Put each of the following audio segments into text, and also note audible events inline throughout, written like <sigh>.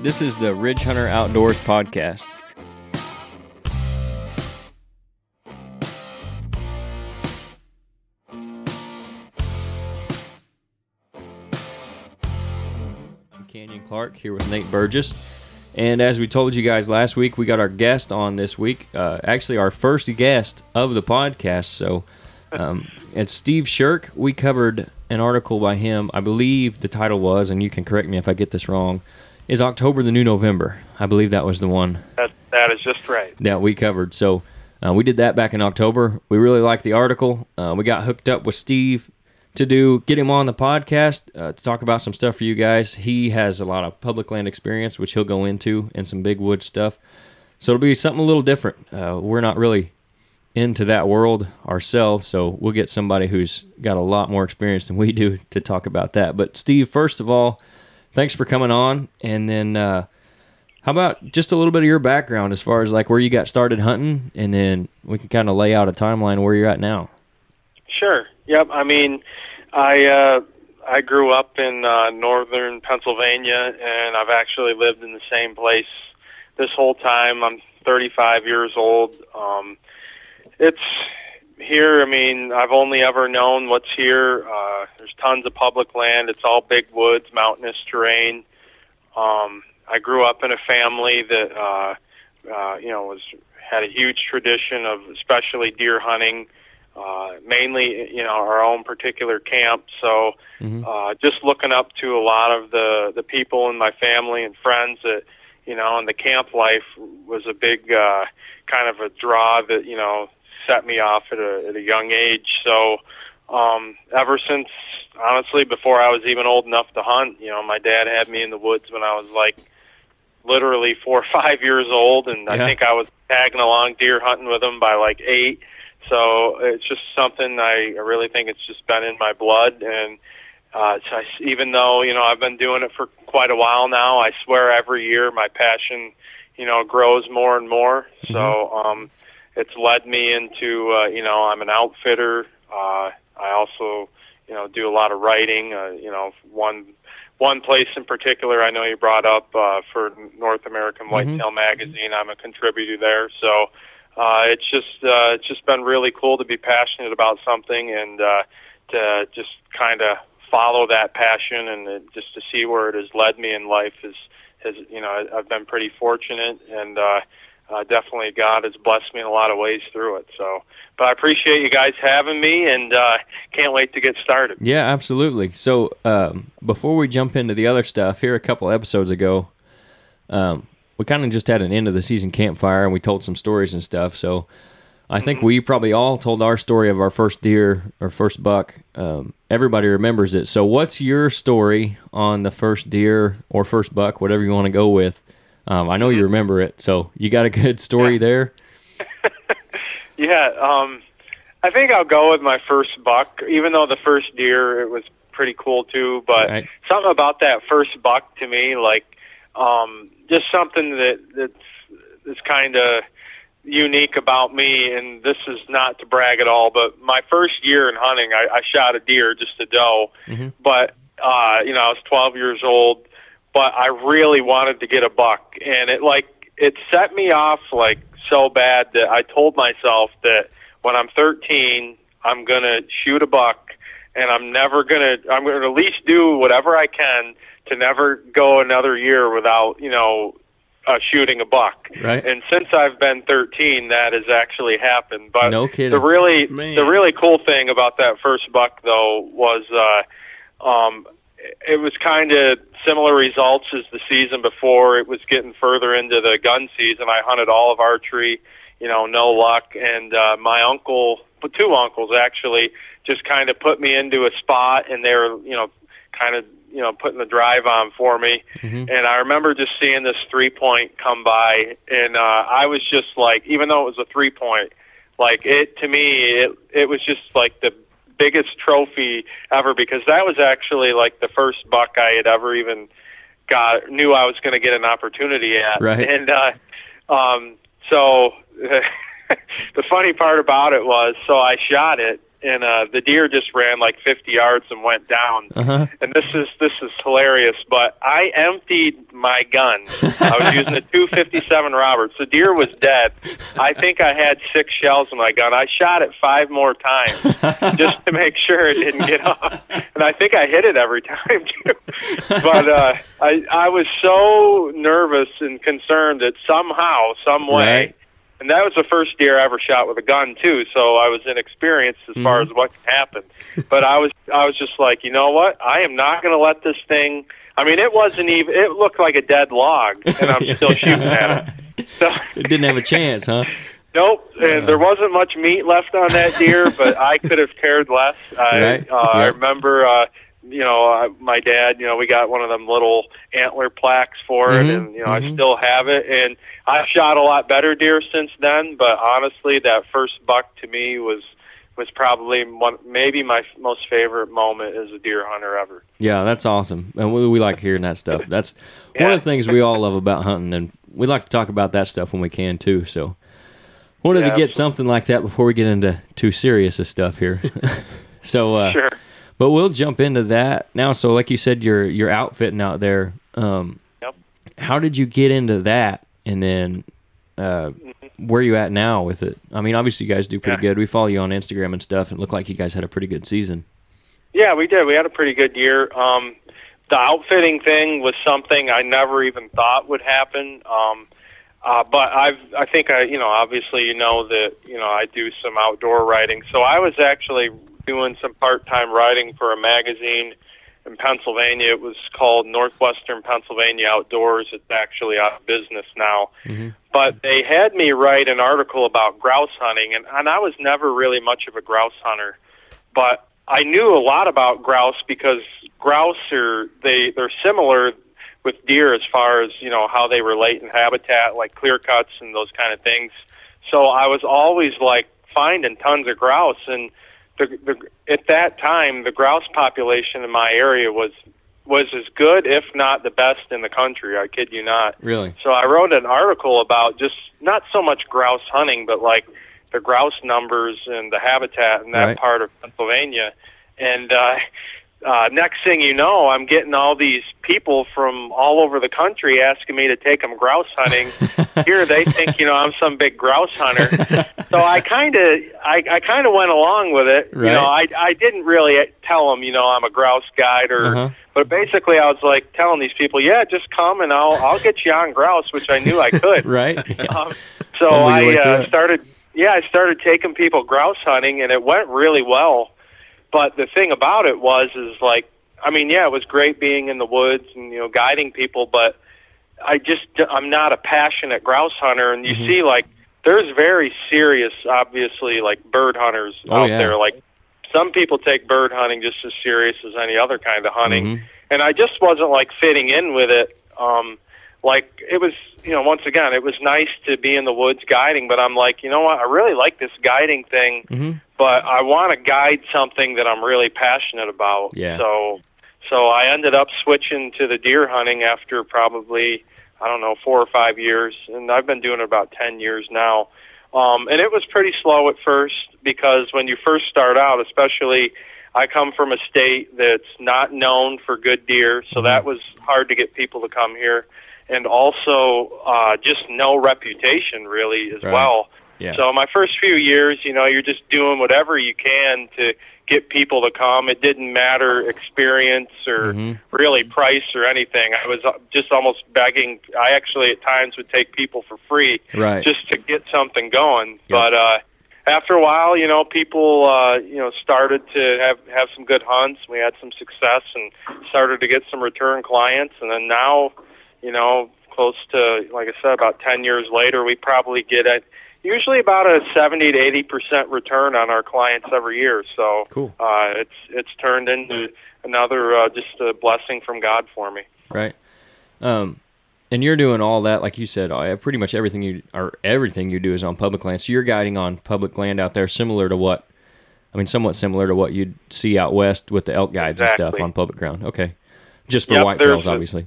This is the Ridge Hunter Outdoors podcast. I'm Canyon Clark here with Nate Burgess. And as we told you guys last week, we got our guest on this week. Uh, actually, our first guest of the podcast. So um, it's Steve Shirk. We covered an article by him. I believe the title was, and you can correct me if I get this wrong, is October the New November. I believe that was the one That that is just right. that we covered. So uh, we did that back in October. We really liked the article. Uh, we got hooked up with Steve to do get him on the podcast uh, to talk about some stuff for you guys. He has a lot of public land experience, which he'll go into, and some big wood stuff. So it'll be something a little different. Uh, we're not really into that world ourselves, so we'll get somebody who's got a lot more experience than we do to talk about that. But Steve, first of all, thanks for coming on, and then. Uh, how about just a little bit of your background as far as like where you got started hunting, and then we can kind of lay out a timeline where you're at now. Sure. Yep. I mean, I uh, I grew up in uh, northern Pennsylvania, and I've actually lived in the same place this whole time. I'm 35 years old. Um, it's here. I mean, I've only ever known what's here. Uh, there's tons of public land. It's all big woods, mountainous terrain. Um, I grew up in a family that uh, uh, you know was had a huge tradition of especially deer hunting. Uh, mainly, you know, our own particular camp. So, Mhm. uh, just looking up to a lot of the the people in my family and friends that, you know, and the camp life was a big uh, kind of a draw that you know set me off at a at a young age. So, um, ever since honestly, before I was even old enough to hunt, you know, my dad had me in the woods when I was like literally four or <laughs> five years old, and I think I was tagging along deer hunting with him by like eight. So it's just something I, I really think it's just been in my blood, and uh, so I, even though you know I've been doing it for quite a while now, I swear every year my passion, you know, grows more and more. So um, it's led me into uh, you know I'm an outfitter. Uh, I also you know do a lot of writing. Uh, you know one one place in particular I know you brought up uh, for North American Whitetail Magazine. I'm a contributor there, so uh, it's just uh, it's just been really cool to be passionate about something and uh, to just kind of follow that passion and uh, just to see where it has led me in life is has you know I've been pretty fortunate and uh, uh, definitely God has blessed me in a lot of ways through it. So, but I appreciate you guys having me and uh, can't wait to get started. Yeah, absolutely. So um, before we jump into the other stuff, here a couple episodes ago, um, we kind of just had an end of the season campfire and we told some stories and stuff. So I think we probably all told our story of our first deer or first buck. Um, everybody remembers it. So what's your story on the first deer or first buck, whatever you want to go with? Um, I know you remember it, so you got a good story there. <laughs> Yeah, um, I think I'll go with my first buck, even though the first deer it was pretty cool too. But Right. something about that first buck to me, like um, just something that that's is kind of unique about me. And this is not to brag at all, but my first year in hunting, I, I shot a deer, just a doe. Mhm. But uh, you know, I was 12 years old, but I really wanted to get a buck, and it like it set me off like so bad that I told myself that when I'm 13, I'm gonna shoot a buck, and I'm never gonna I'm gonna at least do whatever I can to never go another year without you know uh, shooting a buck. Right. And since I've been 13, that has actually happened. But No kidding. the really Man. the really cool thing about that first buck though was uh, um, it was kind of similar results as the season before. It was getting further into the gun season. I hunted all of archery, you know, no luck. And uh, my uncle, two uncles actually, just kind of put me into a spot, and they were, you know, kind of, you know, putting the drive on for me. Mhm. And I remember just seeing this three point come by, and uh, I was just like, even though it was a three point, like it to me, it it was just like the biggest trophy ever because that was actually like the first buck I had ever even got knew I was going to get an opportunity at. Right. And uh, um, so <laughs> the funny part about it was, so I shot it, and uh, the deer just ran like 50 yards and went down. Uh-huh. And this is this is hilarious, but I emptied my gun. I was using a <laughs> 257 Roberts. The deer was dead. I think I had six shells in my gun. I shot it five more times <laughs> just to make sure it didn't get off, and I think I hit it every time <laughs> too. But uh, I I was so nervous and concerned that somehow, some way. Right. And that was the first deer I ever shot with a gun too, so I was inexperienced as far Mm-hmm. as what can happen. But I was I was just like, you know what? I am not going to let this thing. I mean, it wasn't even. It looked like a dead log, and I'm <laughs> still shooting at it. <laughs> So <laughs> It didn't have a chance, huh? nope, and there wasn't much meat left on that deer, but I could have cared less. I Right. uh, I remember. uh you know, uh, my dad, you know, we got one of them little antler plaques for Mhm, it, and you know, mhm. I still have it. And I've shot a lot better deer since then, but honestly, that first buck to me was was probably one, maybe my most favorite moment as a deer hunter ever. Yeah, that's awesome, and we, we like hearing that stuff. That's <laughs> one of the things we all love about hunting, and we like to talk about that stuff when we can too. So, wanted Yeah, to get something like that before we get into too serious of stuff here. <laughs> so, uh, Sure. But we'll jump into that now. So, like you said, you're you're outfitting out there. Um, Yep. How did you get into that, and then uh, where are you at now with it? I mean, obviously, you guys do pretty Yeah. good. We follow you on Instagram and stuff, and it looked like you guys had a pretty good season. Yeah, we did. We had a pretty good year. Um, the outfitting thing was something I never even thought would happen. Um, uh, but I've, I think I, you know, obviously you know that, you know, I do some outdoor writing. So I was actually doing some part-time writing for a magazine in Pennsylvania. It was called Northwestern Pennsylvania Outdoors. It's actually out of business now. Mm-hmm. But they had me write an article about grouse hunting, and, and I was never really much of a grouse hunter. But I knew a lot about grouse because grouse are they they're similar with deer as far as you know how they relate in habitat, like clear cuts and those kind of things. So I was always like finding tons of grouse, and the, the, at that time the grouse population in my area was was as good, if not the best in the country. I kid you not. Really? So I wrote an article about just not so much grouse hunting, but like the grouse numbers and the habitat in that Right. part of Pennsylvania. And uh, uh, next thing you know, I'm getting all these people from all over the country asking me to take them grouse hunting. <laughs> Here they think you know I'm some big grouse hunter. so I kind of I, I kind of went along with it. You know, I I didn't really tell them you know I'm a grouse guide or. Uh-huh. But basically, I was like telling these people, "Yeah, just come and I'll I'll get you on grouse," which I knew I <laughs> could. Right? Um, so I uh, started, yeah, I started taking people grouse hunting, and it went really well. But the thing about it was, is like, I mean, yeah, it was great being in the woods and you know guiding people, but I just I'm not a passionate grouse hunter, and you Mm-hmm. see like there's very serious, obviously, like bird hunters Oh, out yeah. there. Like some people take bird hunting just as serious as any other kind of hunting, Mhm. and I just wasn't like fitting in with it. Um, like it was, you know, once again, it was nice to be in the woods guiding, but I'm like, you know what, I really like this guiding thing, Mhm. But I want to guide something that I'm really passionate about. Yeah. So, so I ended up switching to the deer hunting after probably I don't know four or five years, and I've been doing it about ten years now. Um, and it was pretty slow at first because when you first start out, especially, I come from a state that's not known for good deer, so Mhm. that was hard to get people to come here, and also uh, just no reputation really as Right. well. Yeah. So my first few years, you know, you're just doing whatever you can to get people to come. It didn't matter experience or Mhm. really price or anything. I was uh, just almost begging. I actually at times would take people for free Right. just to get something going. Yep. But uh after a while, you know, people uh, you know, started to have have some good hunts. We had some success and started to get some return clients and then now, you know, close to like I said about 10 years later, we probably get a usually about a 70 to 80% return on our clients every year. So Cool. uh it's it's turned into another uh, just a blessing from God for me. Right. Um, and you're doing all that, like you said, uh, pretty much everything you or everything you do is on public land. So you're guiding on public land out there, similar to what, I mean, somewhat similar to what you'd see out west with the elk guides and stuff on public ground. Okay. Just for Yep, whitetails, there's a- obviously.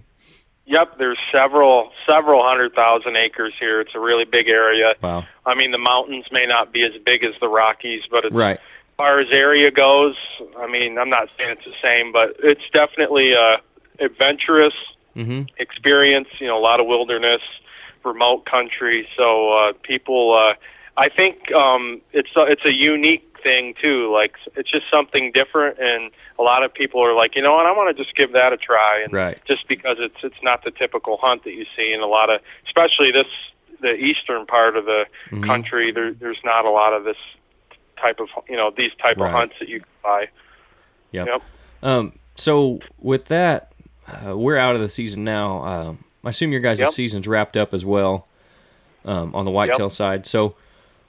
Yep, there's several several hundred thousand acres here. It's a really big area. Wow. I mean, the mountains may not be as big as the Rockies, but it's Right. as far as area goes, I mean, I'm not saying it's the same, but it's definitely a adventurous hmm experience. You know, a lot of wilderness, remote country. So uh, people, uh, I think um, it's a, it's a unique thing too. Like it's just something different, and a lot of people are like, you know what, I want to just give that a try. And Right. just because it's it's not the typical hunt that you see in a lot of, especially this the eastern part of the Mhm. country. There, there's not a lot of this type of you know these type Right. of hunts that you can buy. Yep. Yep. Um, so with that, uh, we're out of the season now. Um, I assume your guys' Yep. season's wrapped up as well um, on the whitetail side. So,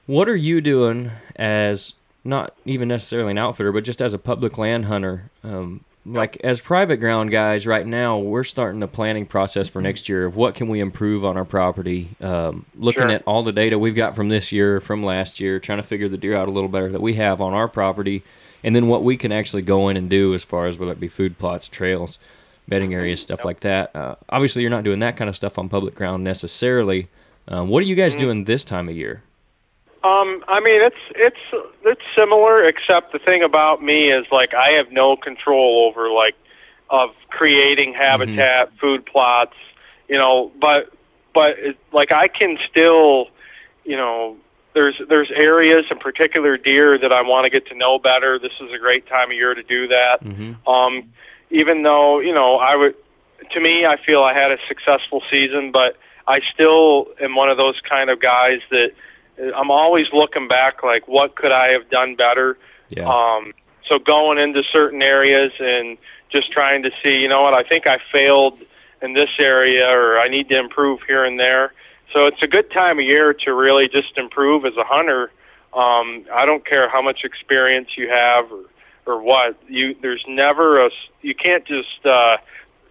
what are you doing as not even necessarily an outfitter, but just as a public land hunter? Um, like as private ground guys, right now we're starting the planning process for next year of what can we improve on our property. Um, looking Sure. at all the data we've got from this year, from last year, trying to figure the deer out a little better that we have on our property, and then what we can actually go in and do as far as whether it be food plots, trails, bedding areas, stuff like that. Uh, obviously, you're not doing that kind of stuff on public ground necessarily. Um, what are you guys doing this time of year? Um, I mean, it's it's it's similar, except the thing about me is like I have no control over like of creating habitat, food plots, you know. But but it, like I can still, you know, there's there's areas in particular deer that I want to get to know better. This is a great time of year to do that. Mm-hmm. Um, even though you know I would, to me, I feel I had a successful season, but I still am one of those kind of guys that I'm always looking back, like what could I have done better. Yeah. Um, so going into certain areas and just trying to see, you know what, I think I failed in this area, or I need to improve here and there. So it's a good time of year to really just improve as a hunter. Um, I don't care how much experience you have or, or what. You there's never a you can't just uh,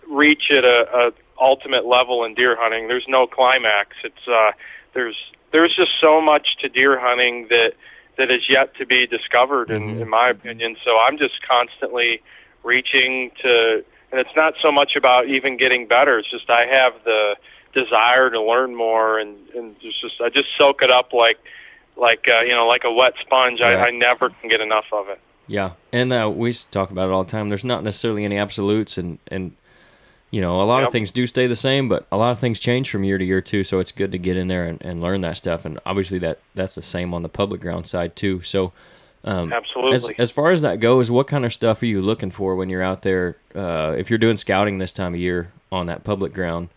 reach at a, a ultimate level in deer hunting. There's no climax. It's uh, there's there's just so much to deer hunting that that is yet to be discovered in, Mhm. in my opinion. So I'm just constantly reaching to and it's not so much about even getting better. It's just I have the desire to learn more and and it's just I just soak it up like like uh, you know like a wet sponge. Right. I, I never can get enough of it. Yeah, and uh, we talk about it all the time. There's not necessarily any absolutes, and and you know a lot of things do stay the same, but a lot of things change from year to year too. So it's good to get in there and, and learn that stuff. And obviously that that's the same on the public ground side too. So um, Absolutely. as as far as that goes, what kind of stuff are you looking for when you're out there? Uh, if you're doing scouting this time of year on that public ground,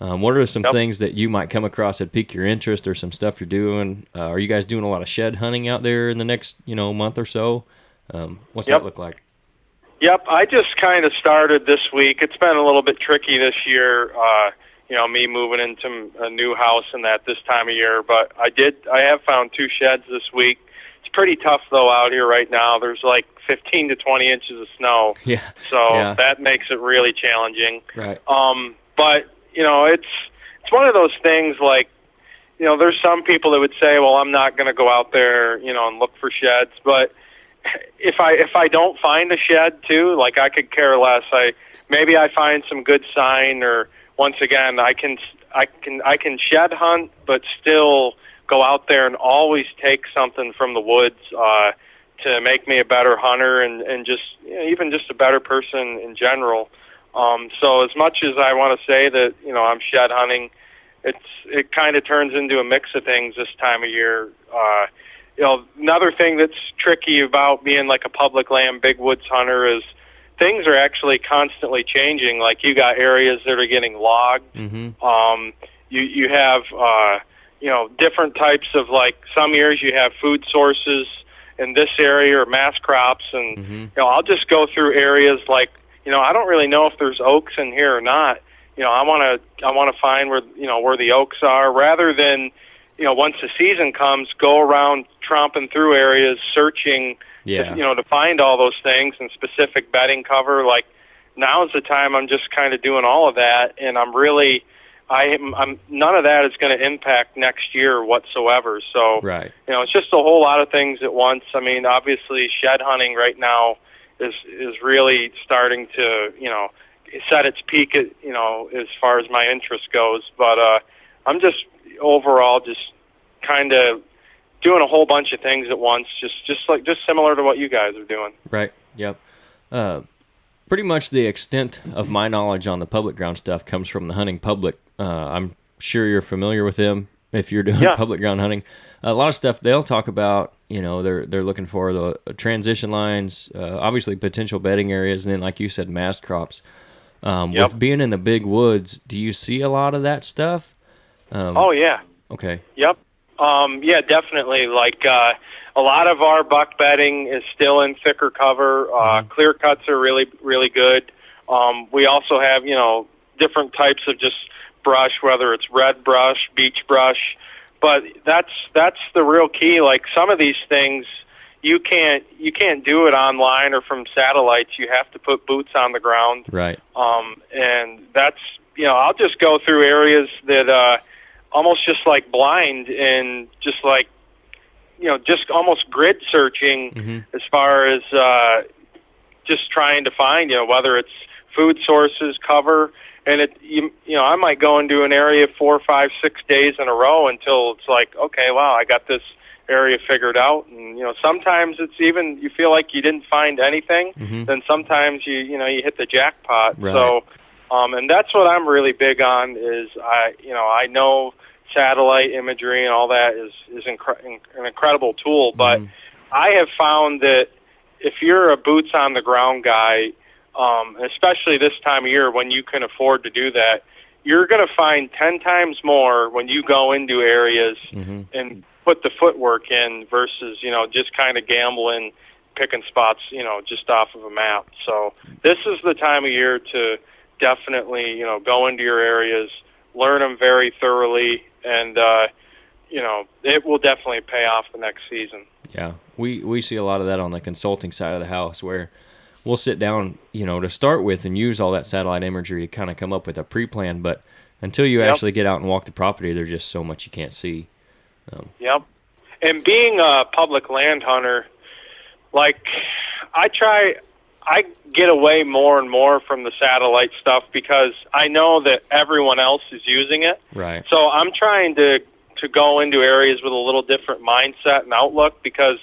um, what are some Yep. things that you might come across that pique your interest, or some stuff you're doing? Uh, are you guys doing a lot of shed hunting out there in the next you know month or so? Um, what's Yep. that look like? Yep, I just kind of started this week. It's been a little bit tricky this year, uh, you know, me moving into a new house and that this time of year, but I did I have found two sheds this week. It's pretty tough though out here right now. There's like 15 to 20 inches of snow. <laughs> Yeah, So Yeah. that makes it really challenging. right. Um, but you know, it's it's one of those things like, you know, there's some people that would say, well, I'm not going to go out there, you know, and look for sheds, but if I if I don't find a shed too, like I could care less. I maybe I find some good sign, or once again, I can I can I can shed hunt, but still go out there and always take something from the woods uh, to make me a better hunter and and just you know, even just a better person in general. Um, so as much as I want to say that you know I'm shed hunting, it's it kind of turns into a mix of things this time of year. Uh, you know, another thing that's tricky about being like a public land big woods hunter is things are actually constantly changing. Like you got areas that are getting logged. Mm-hmm. Um, you you have uh, you know different types of like some years you have food sources in this area or mass crops, and Mhm. you know I'll just go through areas like you know I don't really know if there's oaks in here or not. You know I want to I want to find where you know where the oaks are rather than you know once the season comes go around tromping through areas searching Yeah. you know, to find all those things and specific bedding cover. Like now's the time I'm just kind of doing all of that, and I'm really, I am, I'm none of that is going to impact next year whatsoever. So right. you know, it's just a whole lot of things at once. I mean, obviously, shed hunting right now is is really starting to you know set its peak. At, you know, as far as my interest goes, but uh, I'm just overall just kind of doing a whole bunch of things at once, just just like just similar to what you guys are doing. Right. Yep. Uh, pretty much the extent of my knowledge on the public ground stuff comes from the hunting public. Uh, I'm sure you're familiar with them if you're doing Yeah. <laughs> public ground hunting. A lot of stuff they'll talk about. You know, they're they're looking for the transition lines, uh, obviously potential bedding areas, and then like you said, mass crops. Um, Yep. With being in the big woods, do you see a lot of that stuff? Um, Oh yeah, Okay. Yep. Um, yeah, definitely. Like uh, a lot of our buck bedding is still in thicker cover. Uh, Clear cuts are really, really good. Um, we also have, you know, different types of just brush, whether it's red brush, beech brush. But that's that's the real key. Like some of these things, you can't you can't do it online or from satellites. You have to put boots on the ground Right. um, and that's you know I'll just go through areas that uh, almost just like blind and just like you know just almost grid searching Mhm. as far as uh, just trying to find you know whether it's food sources cover and it you, you know I might go into an area four five six days in a row until it's like okay wow I got this area figured out and you know sometimes it's even you feel like you didn't find anything Mhm. then sometimes you you know you hit the jackpot Right. so um and that's what I'm really big on is I you know I know satellite imagery and all that is is incre- an incredible tool but Mhm. I have found that if you're a boots on the ground guy um especially this time of year when you can afford to do that you're going to find 10 times more when you go into areas Mhm. and put the footwork in versus you know just kind of gambling picking spots you know just off of a map so this is the time of year to definitely you know go into your areas learn them very thoroughly and uh you know it will definitely pay off the next season Yeah, we we see a lot of that on the consulting side of the house where we'll sit down, you know, to start with and use all that satellite imagery to kind of come up with a pre-plan, but until you Yep. actually get out and walk the property, there's just so much you can't see. Um, Yep. And being a public land hunter, like I try I get away more and more from the satellite stuff because I know that everyone else is using it. Right. So I'm trying to to go into areas with a little different mindset and outlook because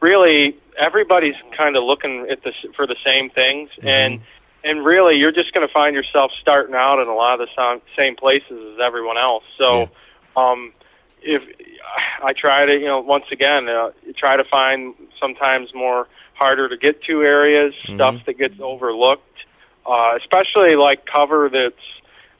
really everybody's kind of looking at this for the same things and and really you're just going to find yourself starting out in a lot of the sa- same places as everyone else. So um if I try to, you know, once again, uh, try to find sometimes more harder to get to areas, stuff that gets overlooked, uh, especially like cover that's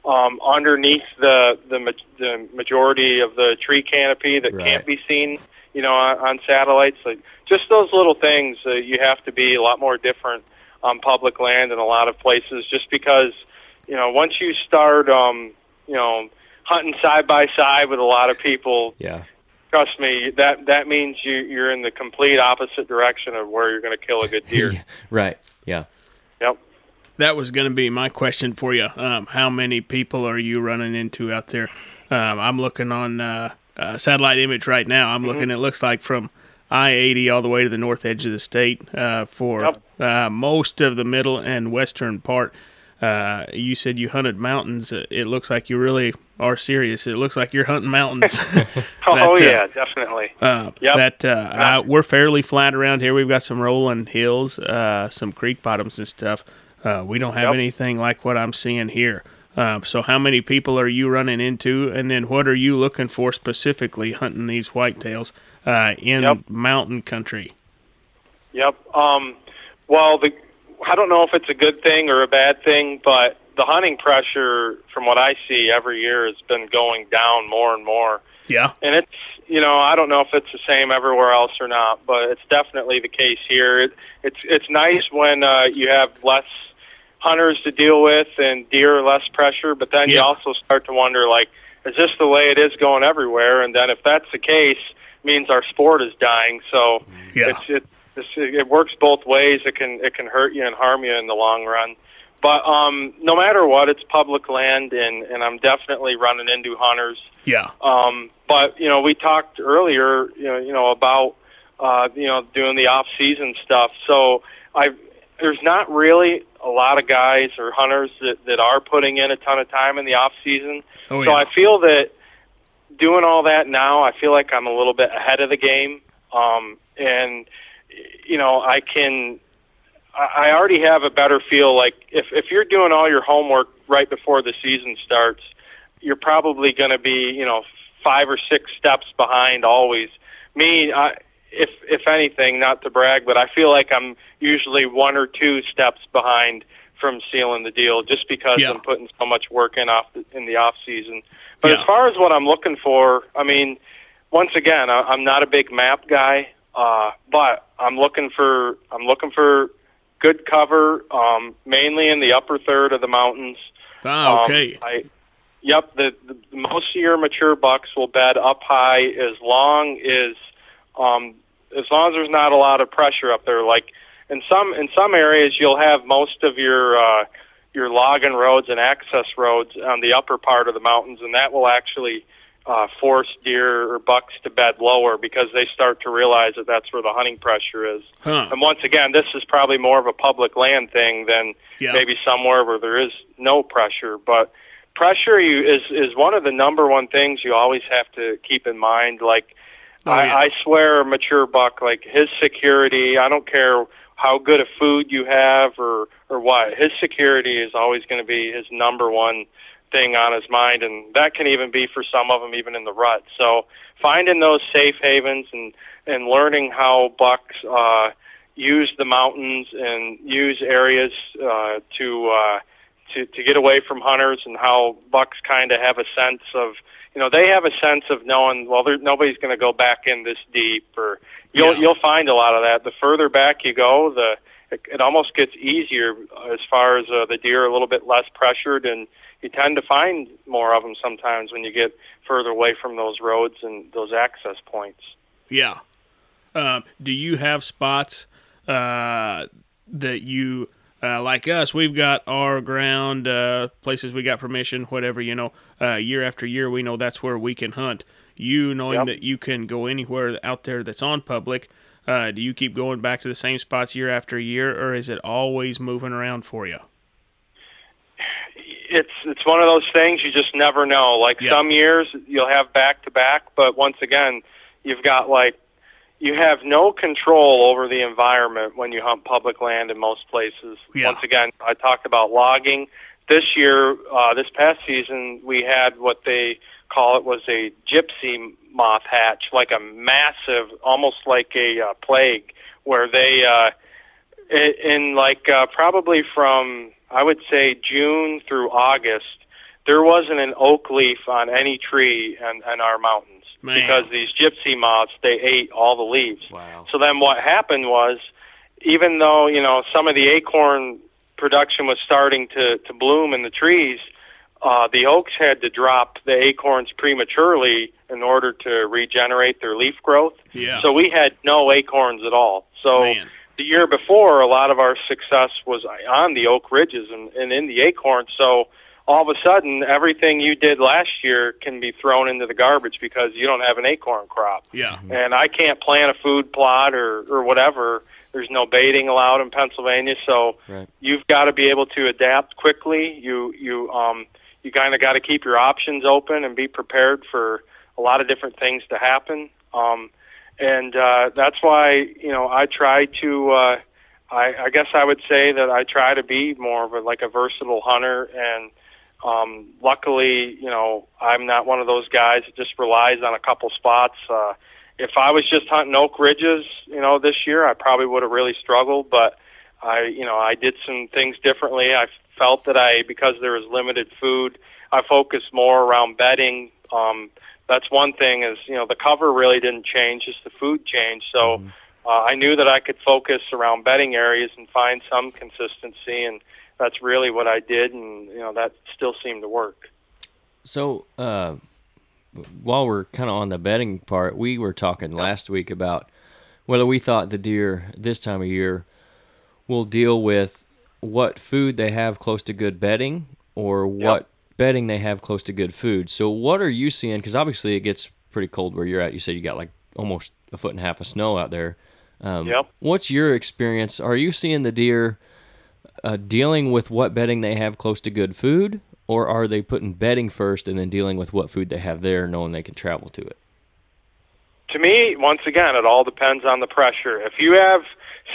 um, underneath the the ma- the majority of the tree canopy that Right. can't be seen, you know, on, on satellites. Like just those little things, uh, you have to be a lot more different on public land in a lot of places, just because, you know, once you start, um, you know, hunting side by side with a lot of people, Yeah. Trust me, that that means you you're in the complete opposite direction of where you're going to kill a good deer. <laughs> Right. Yeah. Yep. That was going to be my question for you. Um, how many people are you running into out there? Um, I'm looking on uh, uh, satellite image right now. I'm looking. It looks like from I-80 all the way to the north edge of the state uh, for Yep. uh, most of the middle and western part. Uh, you said you hunted mountains. Uh, It looks like you really are serious. It looks like you're hunting mountains. <laughs> <laughs> Oh That, uh, yeah, definitely. Uh, Yep. That uh, uh, we're fairly flat around here. We've got some rolling hills, uh, some creek bottoms and stuff. Uh, we don't have Yep. anything like what I'm seeing here. Um, so, how many people are you running into, and then what are you looking for specifically hunting these whitetails uh, in Yep. mountain country? Yep. Um, well, the I don't know if it's a good thing or a bad thing, but the hunting pressure, from what I see every year, has been going down more and more. Yeah, And it's you know I don't know if it's the same everywhere else or not, but it's definitely the case here. It, it's it's nice when uh, you have less hunters to deal with and deer less pressure, but then you also start to wonder like, is this the way it is going everywhere? And then if that's the case, means our sport is dying. So Yeah. it's it it's, it works both ways. It can it can hurt you and harm you in the long run. But um, no matter what, it's public land, and and I'm definitely running into hunters. yeah, Um, but you know, we talked earlier, you know, you know about uh, you know doing the off season stuff. So I there's not really a lot of guys or hunters that that are putting in a ton of time in the off season. oh So yeah, I feel that doing all that now, I feel like I'm a little bit ahead of the game. Um, and you know, I can. I I already have a better feel. Like if if you're doing all your homework right before the season starts, you're probably going to be you know five or six steps behind always. Me, I, if if anything, not to brag, but I feel like I'm usually one or two steps behind from sealing the deal, just because Yeah. I'm putting so much work in off the, in the off season. But Yeah. as far as what I'm looking for, I mean, once again, I, I'm not a big map guy, uh, but I'm looking for I'm looking for good cover, um, mainly in the upper third of the mountains. Ah, Um, okay. I, yep. The, the most of your mature bucks will bed up high as long as, um, as long as there's not a lot of pressure up there. Like in some in some areas, you'll have most of your uh, your logging roads and access roads on the upper part of the mountains, and that will actually uh, force deer or bucks to bed lower because they start to realize that that's where the hunting pressure is. huh. And once again, this is probably more of a public land thing than Yeah. maybe somewhere where there is no pressure. But pressure you, is is one of the number one things you always have to keep in mind. Like Oh, yeah. I, I swear, a mature buck, like his security. I don't care how good of food you have or or what. His security is always going to be his number one thing on his mind, and that can even be for some of them, even in the rut. So finding those safe havens and and learning how bucks uh, use the mountains and use areas uh, to uh, to to get away from hunters, and how bucks kind of have a sense of you know they have a sense of knowing well there, nobody's going to go back in this deep or you'll Yeah. you'll find a lot of that the further back you go the it, it almost gets easier as far as uh, the deer are a little bit less pressured and you tend to find more of them sometimes when you get further away from those roads and those access points Yeah. Um, do you have spots uh, that you uh, like us? We've got our ground uh, places we got permission, whatever you know. Uh, year after year, we know that's where we can hunt. You knowing Yep. that you can go anywhere out there that's on public. Uh, do you keep going back to the same spots year after year, or is it always moving around for you? it's it's one of those things you just never know. Like Yeah. some years you'll have back to back, but once again, you've got like you have no control over the environment when you hunt public land in most places. Yeah. Once again, I talked about logging. This year, uh, this past season, we had what they call it was a gypsy moth hatch, like a massive, almost like a uh, plague, where they uh, in like uh, probably from I would say June through August, there wasn't an oak leaf on any tree in, in our mountains Man. because these gypsy moths they ate all the leaves. Wow. So then what happened was, even though you know some of the acorn production was starting to to bloom in the trees, uh, the oaks had to drop the acorns prematurely in order to regenerate their leaf growth. Yeah. So we had no acorns at all. So Man. the year before, a lot of our success was on the oak ridges and, and in the acorns. So all of a sudden, everything you did last year can be thrown into the garbage because you don't have an acorn crop. Yeah. And I can't plant a food plot or, or whatever. There's no baiting allowed in Pennsylvania, so Right. you've got to be able to adapt quickly. You you um you kind of got to keep your options open and be prepared for a lot of different things to happen. Um, and uh, that's why you know I try to. Uh, I, I guess I would say that I try to be more of a like a versatile hunter, and um, luckily, you know, I'm not one of those guys that just relies on a couple spots. Uh, if I was just hunting oak ridges, you know, this year, I probably would have really struggled. But I, you know, I did some things differently. I felt that I, because there was limited food, I focused more around bedding. Um, that's one thing is, you know, the cover really didn't change, just the food changed. So uh, I knew that I could focus around bedding areas and find some consistency, and that's really what I did, and you know, that still seemed to work. So, uh, while we're kind of on the bedding part, we were talking last week about whether we thought the deer this time of year will deal with what food they have close to good bedding or what bedding they have close to good food. So, what are you seeing? Because obviously it gets pretty cold where you're at. You said you got like almost a foot and a half of snow out there. Um, Yep. What's your experience? Are you seeing the deer uh, dealing with what bedding they have close to good food, or are they putting bedding first and then dealing with what food they have there, knowing they can travel to it? To me, once again, it all depends on the pressure. If you have,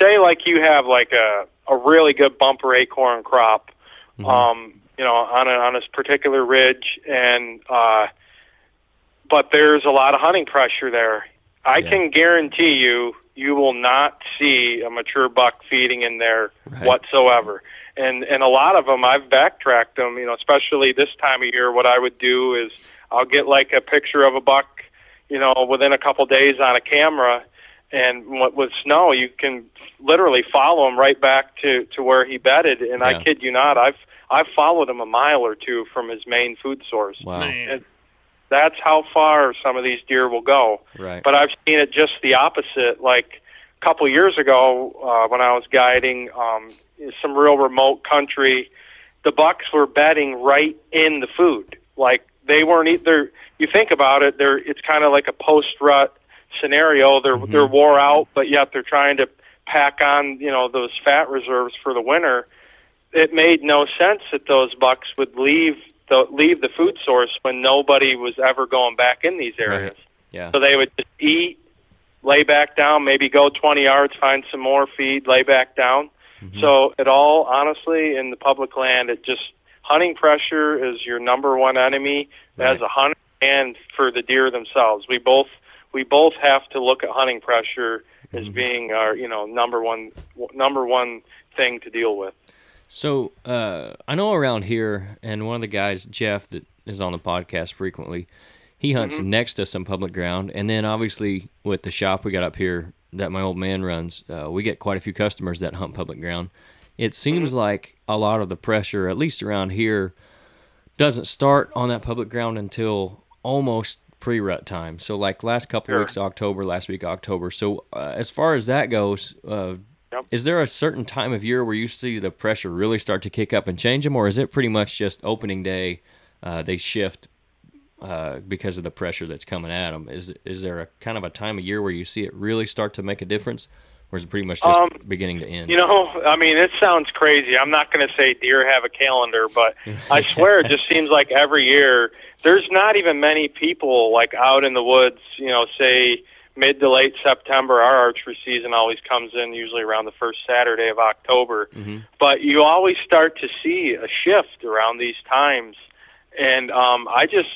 say, like you have like a a really good bumper acorn crop, Mhm. um, you know, on a on this particular ridge, and uh, but there's a lot of hunting pressure there. I Yeah. can guarantee you, you will not see a mature buck feeding in there Right. whatsoever. And and a lot of them, I've backtracked them. You know, especially this time of year. What I would do is I'll get like a picture of a buck, you know, within a couple days on a camera, and what with snow, you can literally follow him right back to to where he bedded. And Yeah. I kid you not, I've I've followed him a mile or two from his main food source. Wow. Man. That's how far some of these deer will go. Right. But I've seen it just the opposite. Like a couple years ago, uh, when I was guiding um, some real remote country, the bucks were bedding right in the food. Like they weren't either. You think about it, they're it's kind of like a post rut scenario. They're Mhm. they're wore out, but yet they're trying to pack on you know those fat reserves for the winter. It made no sense that those bucks would leave the leave the food source when nobody was ever going back in these areas. Yeah. So they would just eat, lay back down, maybe go 20 yards, find some more feed, lay back down. Mhm. So it all, honestly, in the public land, it just hunting pressure is your number one enemy Right. as a hunter and for the deer themselves. We both we both have to look at hunting pressure as Mhm. being our you know number one number one thing to deal with. So uh, I know around here, and one of the guys, Jeff, that is on the podcast frequently, he hunts Mm-hmm. next to some public ground, and then obviously with the shop we got up here that my old man runs, uh, we get quite a few customers that hunt public ground. It seems Mm-hmm. like a lot of the pressure, at least around here, doesn't start on that public ground until almost pre-rut time. So like last couple Sure. weeks October, last week October. So uh, as far as that goes, uh, Yep. is there a certain time of year where you see the pressure really start to kick up and change them, or is it pretty much just opening day? Uh, they shift uh, because of the pressure that's coming at them. Is is there a kind of a time of year where you see it really start to make a difference, or is it pretty much just Um, beginning to end? You know, I mean, it sounds crazy. I'm not going to say deer have a calendar, but I <laughs> swear it just seems like every year there's not even many people like out in the woods. You know, say mid to late September. Our archery season always comes in usually around the first Saturday of October. Mhm. But you always start to see a shift around these times, and um, I just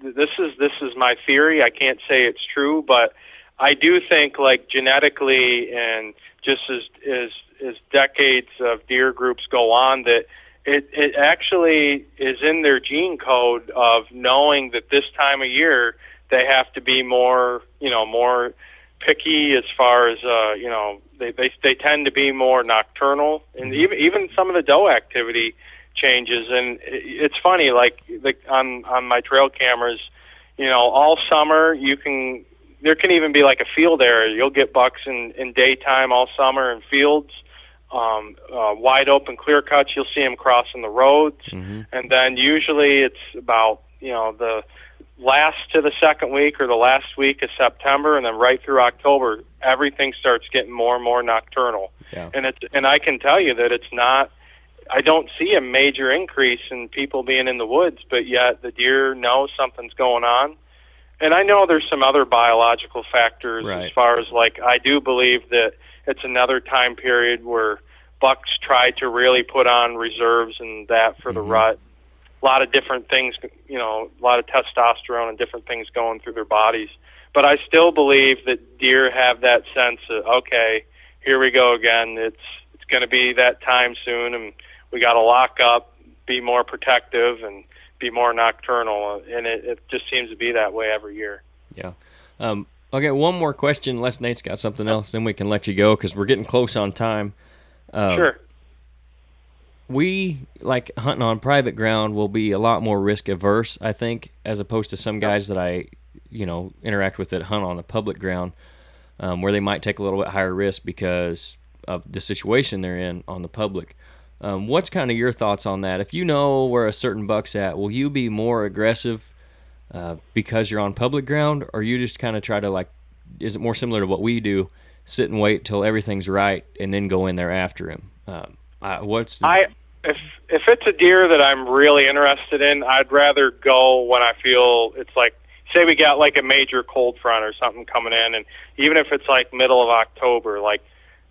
this is this is my theory. I can't say it's true, but I do think like genetically and just as as as decades of deer groups go on that it it actually is in their gene code of knowing that this time of year they have to be more you know more picky as far as uh you know they they they tend to be more nocturnal and even even some of the doe activity changes. And it's funny like the, on on my trail cameras you know all summer you can there can even be like a field area. You'll get bucks in in daytime all summer in fields um uh, wide open clear cuts. You'll see them crossing the roads. Mhm. and then usually it's about you know the last to the second week or the last week of September and then right through October everything starts getting more and more nocturnal. Yeah. and it's and I can tell you that it's not I don't see a major increase in people being in the woods but yet the deer know something's going on and I know there's some other biological factors Right. as far as like I do believe that it's another time period where bucks try to really put on reserves and that for the Mhm. rut. A lot of different things, you know, a lot of testosterone and different things going through their bodies. But I still believe that deer have that sense of okay, here we go again. It's it's going to be that time soon, and we got to lock up, be more protective, and be more nocturnal. And it, it just seems to be that way every year. Yeah. Um, okay, one more question, unless Nate's got something else, then we can let you go because we're getting close on time. Um, sure. We, like hunting on private ground, will be a lot more risk averse, I think, as opposed to some guys that I, you know, interact with that hunt on the public ground, um, where they might take a little bit higher risk because of the situation they're in on the public. Um, what's kind of your thoughts on that? If you know where a certain buck's at, will you be more aggressive uh, because you're on public ground, or you just kind of try to like? Is it more similar to what we do? Sit and wait till everything's right, and then go in there after him. Um, what's the, I if if it's a deer that I'm really interested in, I'd rather go when I feel it's like say we got like a major cold front or something coming in and even if it's like middle of October, like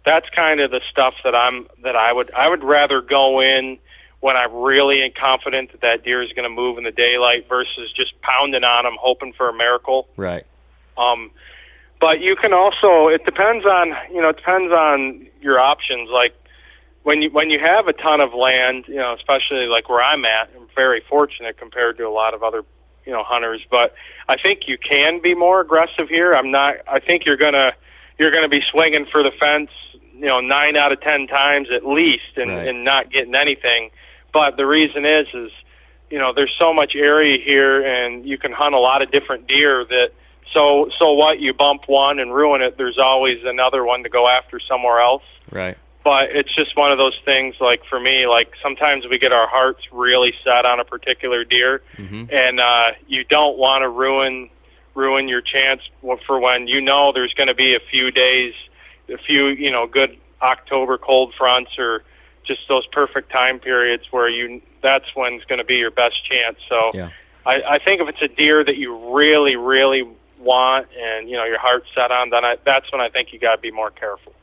that's kind of the stuff that I'm that I would I would rather go in when I'm really confident that that deer is going to move in the daylight versus just pounding on them hoping for a miracle. Right. Um, but you can also it depends on you know it depends on your options. Like when you when you have a ton of land, you know, especially like where I'm at, I'm very fortunate compared to a lot of other you know hunters. But I think you can be more aggressive here. I'm not. I think you're gonna you're gonna be swinging for the fence, you know, nine out of ten times at least, and Right. and not getting anything. But the reason is is you know there's so much area here, and you can hunt a lot of different deer that. So so what? You bump one and ruin it. There's always another one to go after somewhere else Right. but it's just one of those things like for me like sometimes we get our hearts really set on a particular deer Mhm. and uh you don't want to ruin ruin your chance for when you know there's going to be a few days a few you know good october cold fronts or just those perfect time periods where you that's when's going to be your best chance so Yeah. I, I think if it's a deer that you really really want and you know your heart's set on then I, that's when i think you got to be more careful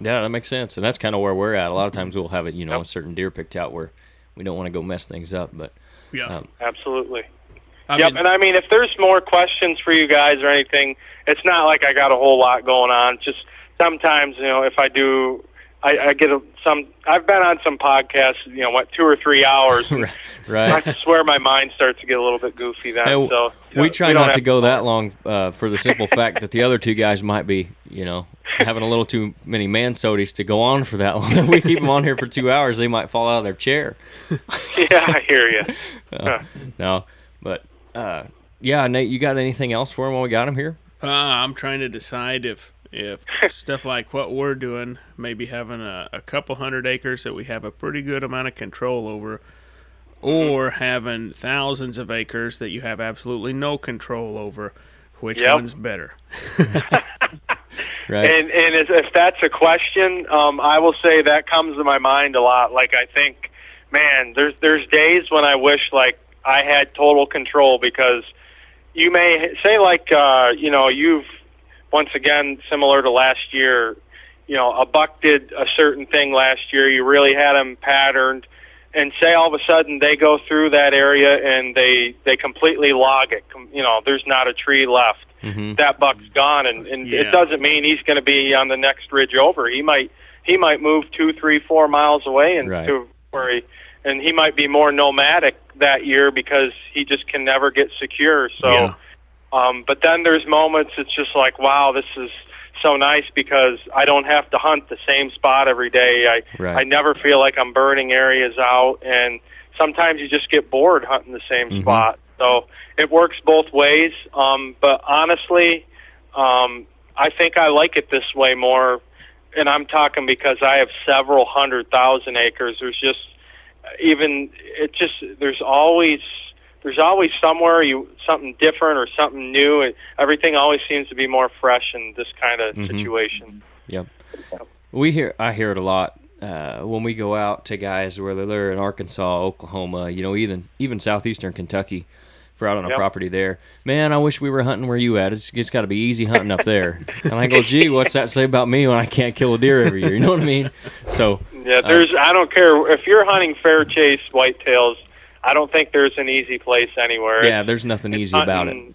Yeah, that makes sense, and that's kind of where we're at. A lot of times we'll have it, you know, Yep. a certain deer picked out where we don't want to go mess things up. But Yeah. Um, absolutely I yep, mean, and I mean, if there's more questions for you guys or anything, it's not like I got a whole lot going on. Just sometimes, you know, if I do, I, I get a, some. I've been on some podcasts, you know, what two or three hours. <laughs> and I swear my mind starts to get a little bit goofy then. Hey, so we know, try don't to have go that long uh, for the simple <laughs> fact that the other two guys might be, you know, having a little too many man sodies to go on for that long. <laughs> We keep them on here for two hours, they might fall out of their chair. yeah, I hear you. Uh, no, but uh, yeah, Nate, you got anything else for him while we got him here? Uh, I'm trying to decide if if <laughs> stuff like what we're doing, maybe having a, a couple hundred acres that we have a pretty good amount of control over, or having thousands of acres that you have absolutely no control over, which Yep. one's better? <laughs> Right. And and as, if that's a question, um, I will say that comes to my mind a lot. Like I think, man, there's there's days when I wish like I had total control because you may say like uh, you know you've once again similar to last year, you know a buck did a certain thing last year. You really had them patterned, and say all of a sudden they go through that area and they they completely log it. You know, there's not a tree left hmm that buck's gone, and, and Yeah. it doesn't mean he's going to be on the next ridge over. He might he might move two, three, four miles away, and Right. to where he and he might be more nomadic that year because he just can never get secure. So, Yeah. Um, but then there's moments it's just like, wow, this is so nice because I don't have to hunt the same spot every day. I Right. I never feel like I'm burning areas out, and sometimes you just get bored hunting the same Mhm. spot. So it works both ways. Um, but honestly, um, I think I like it this way more. And I'm talking because I have several hundred thousand acres. There's just even it just there's always there's always somewhere you something different or something new. And everything always seems to be more fresh in this kind of Mhm. situation. Yep. We hear I hear it a lot uh, when we go out to guys whether they're in Arkansas, Oklahoma, you know, even even southeastern Kentucky. If we're out on a Yep. property there, man, I wish we were hunting where you at. It's it's got to be easy hunting up there. <laughs> And I go, gee, what's that say about me when I can't kill a deer every year? You know what I mean? So Yeah, there's. I don't care if you're hunting fair chase whitetails. I don't think there's an easy place anywhere. yeah, there's nothing easy about it.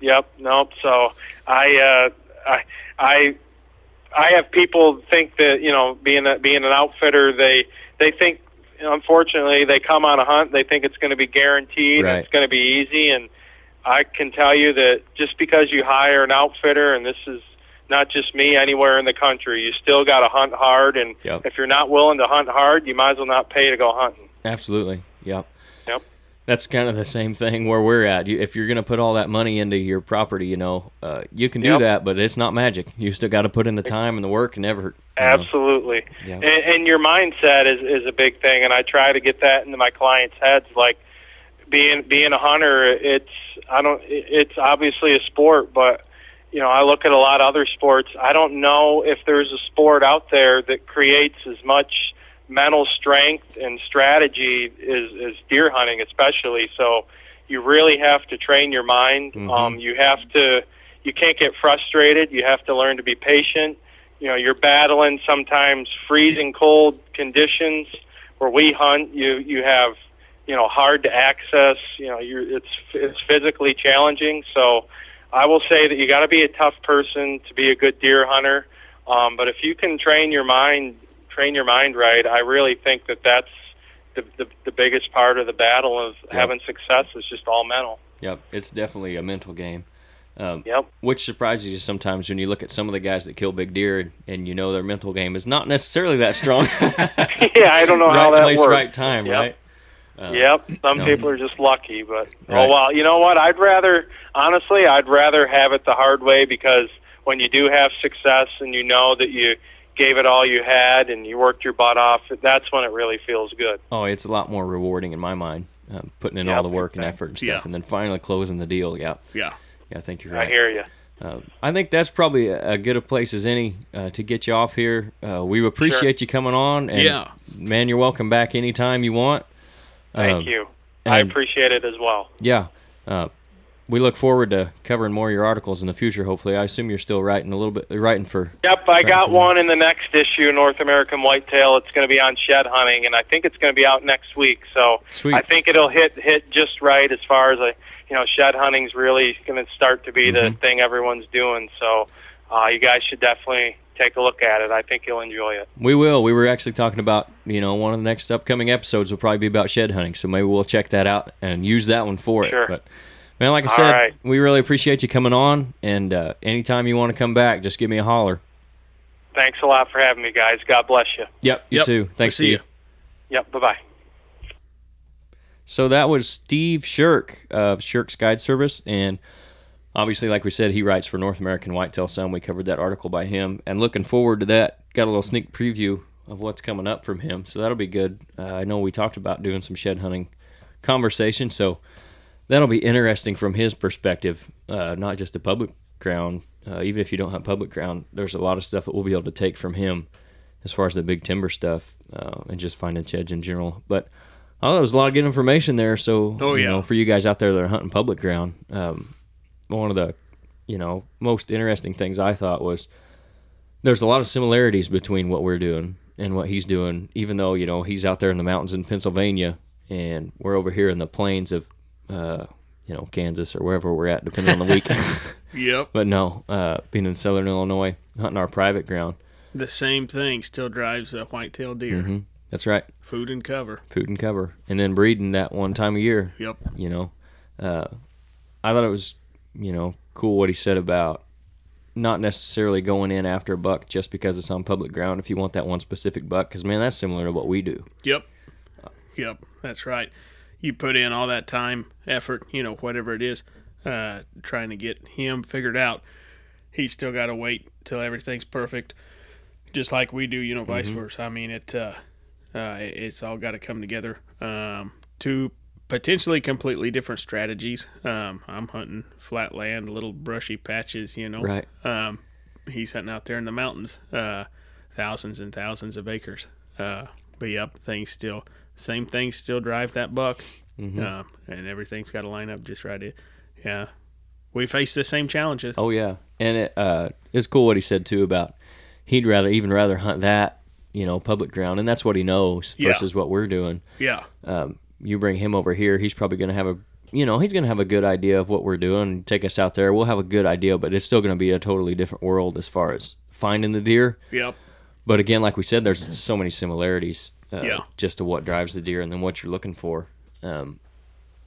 Yep. Nope. So I, uh, I, I, I have people think that you know, being a, being an outfitter, they they think. Unfortunately, they come on a hunt. They think it's going to be guaranteed. Right. It's going to be easy. And I can tell you that just because you hire an outfitter, and this is not just me, anywhere in the country, you still got to hunt hard. And Yep. if you're not willing to hunt hard, you might as well not pay to go hunting. Absolutely. Yep. Yep. That's kind of the same thing where we're at. You, if you're going to put all that money into your property, you know, uh, you can do Yep. that, but it's not magic. You still got to put in the time and the work and effort. Absolutely. Yeah. And, and your mindset is, is a big thing, and I try to get that into my clients' heads. Like being being a hunter, it's I don't. It's obviously a sport, but you know I look at a lot of other sports. I don't know if there's a sport out there that creates as much mental strength and strategy is is deer hunting especially. So you really have to train your mind. Mhm. Um, you have to you can't get frustrated. You have to learn to be patient. You know, you're battling sometimes freezing cold conditions where we hunt. You you have you know hard to access. You know, you're it's it's physically challenging. So I will say that you got to be a tough person to be a good deer hunter. Um, but if you can train your mind, train your mind right, I really think that that's the the, the biggest part of the battle of Yeah. having success is just all mental. Yep, it's definitely a mental game. Um, Yep. which surprises you sometimes when you look at some of the guys that kill big deer and, and you know their mental game is not necessarily that strong. <laughs> <laughs> yeah, I don't know right how that place, works. right time, Yep. right? Um, Yep, some no. people are just lucky, but Right. oh well. You know what? I'd rather, honestly, I'd rather have it the hard way because when you do have success and you know that you gave it all you had and you worked your butt off, that's when it really feels good. Oh, it's a lot more rewarding in my mind, um, putting in Yep, all the work and effort and stuff, Yeah. and then finally closing the deal. Yeah, Yeah. yeah, I think you're I hear you. Uh, I think that's probably a, a good a place as any uh, to get you off here. Uh, we appreciate you coming on, and Yeah. man, you're welcome back anytime you want. Thank Um, you. I appreciate it as well. Yeah, uh, we look forward to covering more of your articles in the future. Hopefully, I assume you're still writing a little bit, writing for. Yep, I got one in the next issue, North American Whitetail. It's going to be on shed hunting, and I think it's going to be out next week. So Sweet. I think it'll hit hit just right as far as a you know shed hunting's really going to start to be the Mhm. thing everyone's doing. So uh, you guys should definitely take a look at it. I think you'll enjoy it. We will. We were actually talking about, you know, one of the next upcoming episodes will probably be about shed hunting. So maybe we'll check that out and use that one for it. Sure. But man, like I said, right. we really appreciate you coming on. And uh, anytime you want to come back, just give me a holler. Thanks a lot for having me, guys. God bless you. Yep. You Yep. too. We'll Thanks, Steve. you. Yep. Bye bye. So that was Steve Shirk of Shirk's Guide Service, and obviously, like we said, he writes for North American Whitetail Sun. We covered that article by him, and looking forward to that. Got a little sneak preview of what's coming up from him, so that'll be good. Uh, I know we talked about doing some shed hunting conversation, so that'll be interesting from his perspective, uh, not just the public ground. Uh, even if you don't have public ground, there's a lot of stuff that we'll be able to take from him as far as the big timber stuff uh, and just finding sheds in general. But Oh, there was a lot of good information there. So, Oh, you yeah. know, for you guys out there that are hunting public ground, um, one of the, you know, most interesting things I thought was there's a lot of similarities between what we're doing and what he's doing. Even though you know he's out there in the mountains in Pennsylvania, and we're over here in the plains of, uh, you know, Kansas or wherever we're at, depending on the week. <laughs> <laughs> Yep. but no, uh, being in Southern Illinois, hunting our private ground. The same thing still drives a white-tailed deer. hmm That's right, Food and cover. food and cover, and then breeding that one time a year. Yep. you know uh, i thought it was you know cool what he said about not necessarily going in after a buck just because it's on public ground if you want that one specific buck because man that's similar to what we do Yep. Yep. That's right. You put in all that time, effort, you know, whatever it is, uh, trying to get him figured out. He's still got to wait till everything's perfect, just like we do, you know, vice versa. I mean, it, uh, uh, it's all got to come together. Um, two potentially completely different strategies. Um, I'm hunting flat land, little brushy patches, you know. right Um, he's hunting out there in the mountains, uh, thousands and thousands of acres. Uh, but yep, things still, same things still drive that buck, Mm-hmm. um, and everything's got to line up just right. Yeah, we face the same challenges. oh yeah and it uh it's cool what he said too about he'd rather even rather hunt that you know public ground and that's what he knows Yeah. versus what we're doing Yeah, um, you bring him over here, he's probably going to have a, you know, he's going to have a good idea of what we're doing. Take us out there, we'll have a good idea, but it's still going to be a totally different world as far as finding the deer. yep, But again, like we said, there's so many similarities, uh, Yeah. just to what drives the deer and then what you're looking for. Um,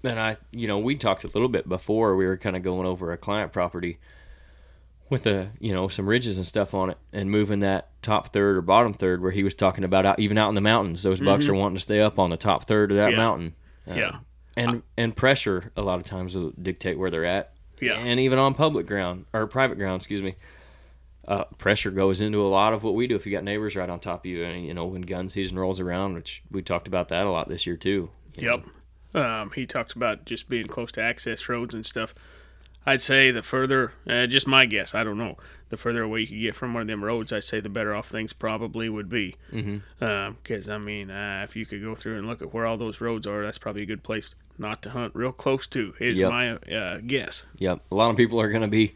and I, you know, we talked a little bit before. We were kind of going over a client property with the, you know, some ridges and stuff on it, and moving that top third or bottom third, where he was talking about out even out in the mountains, those bucks are wanting to stay up on the top third of that Mm-hmm. Yeah. mountain. Um, Yeah. and and pressure a lot of times will dictate where they're at. Yeah. and even on public ground or private ground, excuse me uh, pressure goes into a lot of what we do if you got neighbors right on top of you and you know when gun season rolls around which we talked about that a lot this year too yep. Um, he talks about just being close to access roads and stuff. I'd say the further, uh, just my guess, I don't know. the further away you could get from one of them roads, I'd say the better off things probably would be. Mm-hmm. Because I mean, uh, if you could go through and look at where all those roads are, that's probably a good place not to hunt real close to. Is Yep. my uh, guess. Yep. A lot of people are going to be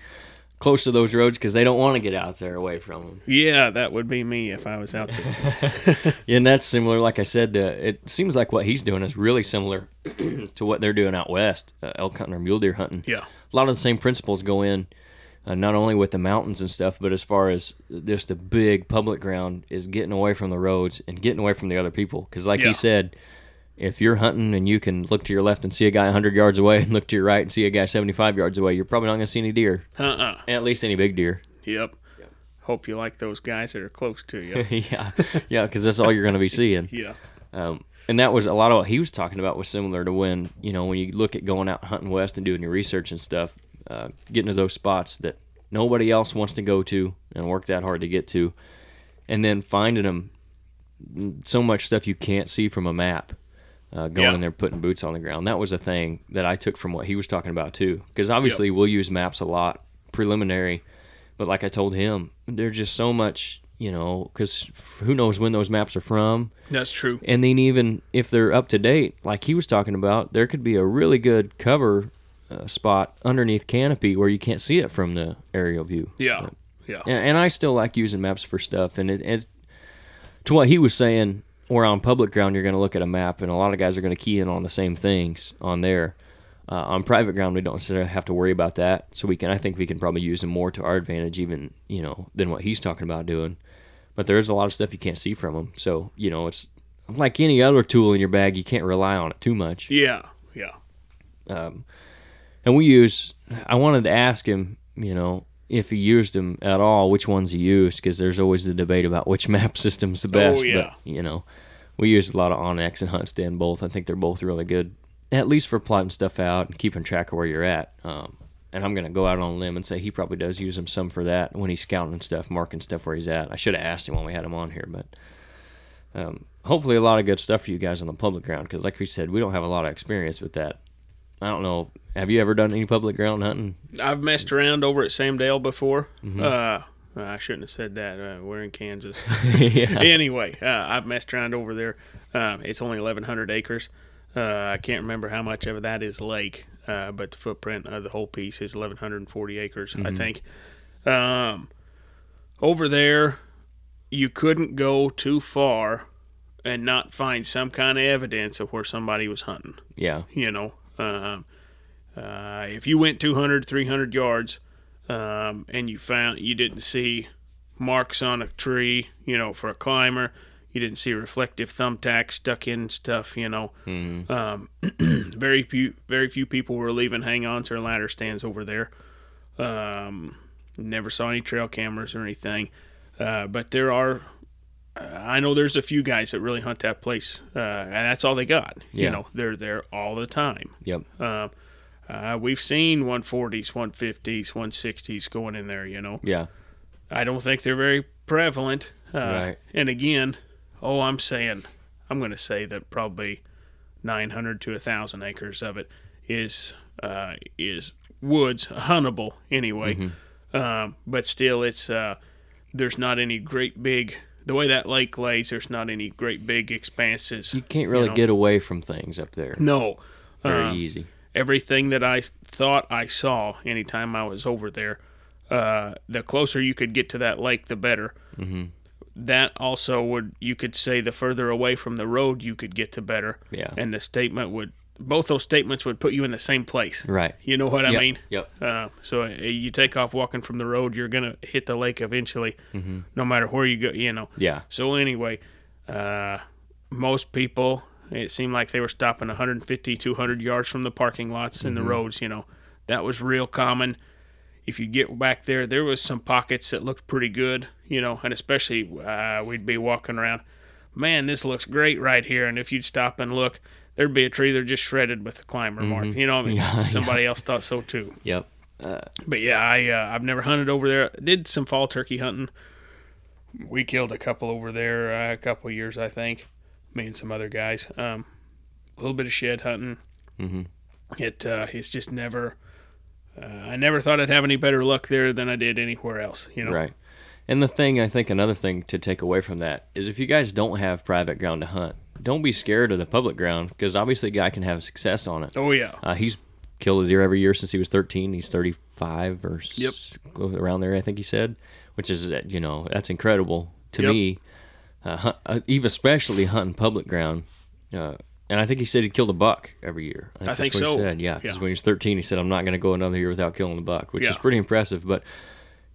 close to those roads because they don't want to get out there away from them. Yeah, that would be me if I was out there. <laughs> Yeah, and that's similar. Like I said, uh, it seems like what he's doing is really similar <clears throat> to what they're doing out west, uh, elk hunting or mule deer hunting. yeah, A lot of the same principles go in, uh, not only with the mountains and stuff, but as far as just the big public ground is getting away from the roads and getting away from the other people. Because, like Yeah. he said, if you're hunting and you can look to your left and see a guy 100 yards away <laughs> and look to your right and see a guy 75 yards away, you're probably not going to see any deer, uh, uh at least any big deer. yep. Hope you like those guys that are close to you. <laughs> yeah, yeah, because that's all you're going to be seeing. <laughs> yeah, Um, and that was a lot of what he was talking about was similar to when you know when you look at going out hunting west and doing your research and stuff, uh, getting to those spots that nobody else wants to go to and work that hard to get to, and then finding them so much stuff you can't see from a map. Uh, going Yeah. in there putting boots on the ground. That was a thing that I took from what he was talking about too. Because obviously we'll use maps a lot preliminary, but like I told him, there's just so much you know because who knows when those maps are from that's true. and then even if they're up to date, like he was talking about, there could be a really good cover uh, spot underneath canopy where you can't see it from the aerial view. Yeah, yeah, And, and I still like using maps for stuff. And it, it to what he was saying, where on public ground you're going to look at a map, and a lot of guys are going to key in on the same things on there. Uh, on private ground, we don't necessarily have to worry about that. So we can, I think, we can probably use them more to our advantage, even you know, than what he's talking about doing. But there is a lot of stuff you can't see from them. So you know, it's like any other tool in your bag. You can't rely on it too much. yeah, yeah. Um, and we use. I wanted to ask him, you know, if he used them at all, which ones he used, because there's always the debate about which <laughs> map system's the best. Oh, yeah. But you know, we use a lot of onX and Huntstand both. I think they're both really good, at least for plotting stuff out and keeping track of where you're at. Um, and I'm gonna go out on a limb and say he probably does use them some for that when he's scouting and stuff, marking stuff where he's at. I should have asked him when we had him on here, but. Um, hopefully, a lot of good stuff for you guys on the public ground because, like we said, we don't have a lot of experience with that. I don't know. Have you ever done any public ground hunting? I've messed around over at Sam Dale before. Mm-hmm. Uh, I shouldn't have said that. Uh, we're in Kansas. <laughs> <laughs> yeah. anyway, uh, I've messed around over there. Um, it's only 1,100 acres. Uh, I can't remember how much of that is lake, uh, but the footprint of the whole piece is 1,140 acres, I think. Um, over there, you couldn't go too far and not find some kind of evidence of where somebody was hunting Yeah. you know um, uh, if you went 200 300 yards um, and you found you didn't see marks on a tree you know for a climber you didn't see reflective thumbtacks stuck in stuff you know Mhm. um, <clears throat> very few very few people were leaving hang-ons or ladder stands over there um, never saw any trail cameras or anything uh, but there are I know there's a few guys that really hunt that place, uh, and that's all they got. Yeah. You know, they're there all the time. Yep. Um, uh, we've seen 140s, 150s, 160s going in there. You know, Yeah. I don't think they're very prevalent. Uh, Right. And again, oh, I'm saying, I'm going to say that probably 900 to 1,000 acres of it is uh, is woods, huntable anyway. Mm-hmm. Um, but still, it's uh, there's not any great big. The way that lake lays, there's not any great big expanses. You can't really know. get away from things up there. No, Very Uh, easy. everything that I thought I saw anytime I was over there, uh, the closer you could get to that lake, the better. Mhm. That also would you could say the further away from the road you could get to better. Yeah. And the statement would both those statements would put you in the same place. Right. You know what I Yep. mean? Yep. Uh, so uh, you take off walking from the road, you're gonna hit the lake eventually, Mm-hmm. no matter where you go. You know. Yeah. So anyway, uh, most people it seemed like they were stopping 150, 200 yards from the parking lots and the roads. You know, that was real common. If you get back there, there was some pockets that looked pretty good. You know, and especially uh, we'd be walking around. Man, this looks great right here. And if you'd stop and look, there'd be a tree that just shredded with the climber mark. You know, what I mean, <laughs> Yeah, somebody else thought so too. Yep. But yeah, I uh, I've never hunted over there. Did some fall turkey hunting. We killed a couple over there uh, a couple years, I think. Me and some other guys. Um, a little bit of shed hunting. Mhm. It uh, it's just never. uh, I never thought I'd have any better luck there than I did anywhere else. You know, Right. And the thing, I think another thing to take away from that is if you guys don't have private ground to hunt, don't be scared of the public ground because obviously a guy can have success on it. Oh yeah, Uh, he's killed a deer every year since he was 13. He's 35 or s- around there, I think he said, which is, uh, you know, that's incredible to Yep. me. Uh, hunt, uh, even especially hunting public ground. Uh, and I think he said he killed a buck every year. I think, that's think what so. He said. Yeah, because Yeah. when he was 13, he said, "I'm not going to go another year without killing a buck," which is pretty impressive. But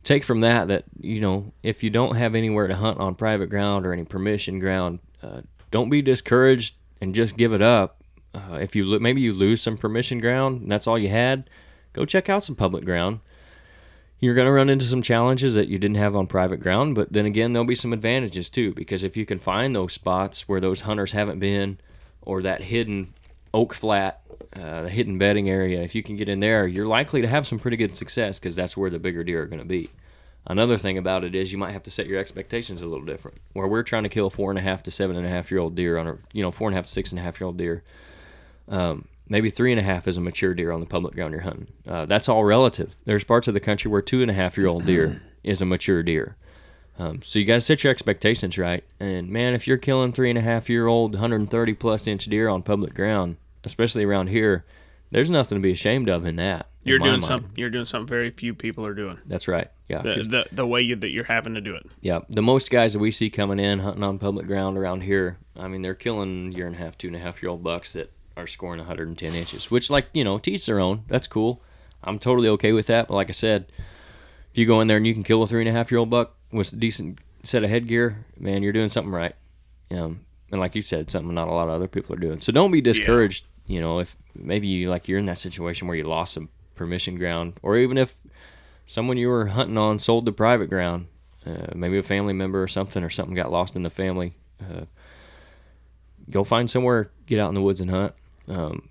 take from that that you know, if you don't have anywhere to hunt on private ground or any permission ground, uh, don't be discouraged and just give it up. Uh, if you lo- maybe you lose some permission ground and that's all you had, go check out some public ground. You're going to run into some challenges that you didn't have on private ground, but then again, there'll be some advantages too because if you can find those spots where those hunters haven't been, or that hidden oak flat, uh, the hidden bedding area, if you can get in there, you're likely to have some pretty good success because that's where the bigger deer are going to be. Another thing about it is you might have to set your expectations a little different. Where we're trying to kill four and a half to seven and a half year old deer on a you know four and a half to six and a half year old deer, um, maybe three and a half is a mature deer on the public ground you're hunting. Uh, that's all relative. There's parts of the country where two and a half year old deer <coughs> is a mature deer. Um, so you got to set your expectations right. And man, if you're killing three and a half year old, 130 plus inch deer on public ground, especially around here, there's nothing to be ashamed of in that. you're my doing something. You're doing something very few people are doing. That's right. Yeah. The the, the way you, that you're having to do it. yeah. The most guys that we see coming in hunting on public ground around here, I mean, they're killing year and a half, two and a half year old bucks that are scoring 110 inches, which, like, you know, teach their own. That's cool. I'm totally okay with that. But like I said, if you go in there and you can kill a three and a half year old buck with a decent set of headgear, man, you're doing something right. Um, and like you said, something not a lot of other people are doing. So don't be discouraged. You know, if maybe you like you're in that situation where you lost some permission ground, or even if someone you were hunting on sold the private ground, uh, maybe a family member or something, or something got lost in the family. Uh, go find somewhere, get out in the woods and hunt. Um,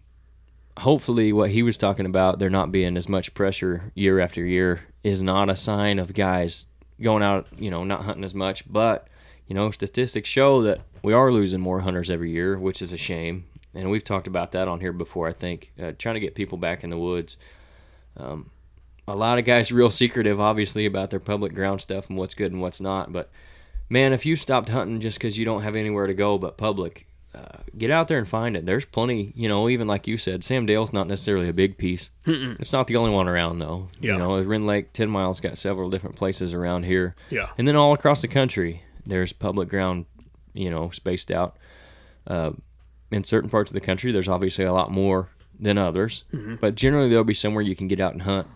hopefully, what he was talking about, there not being as much pressure year after year, is not a sign of guys going out, you know, not hunting as much. But you know, statistics show that we are losing more hunters every year, which is a shame. And we've talked about that on here before. I think uh, trying to get people back in the woods. Um, a lot of guys real secretive, obviously, about their public ground stuff and what's good and what's not. But man, if you stopped hunting just because you don't have anywhere to go but public, uh, get out there and find it. There's plenty, you know, even like you said, Sam Dale's not necessarily a big piece. It's not the only one around, though. Yeah. You know, Rend Lake, 10 miles, got several different places around here. Yeah. And then all across the country, there's public ground, you know, spaced out. Uh, in certain parts of the country, there's obviously a lot more than others, Mm-hmm. but generally there'll be somewhere you can get out and hunt.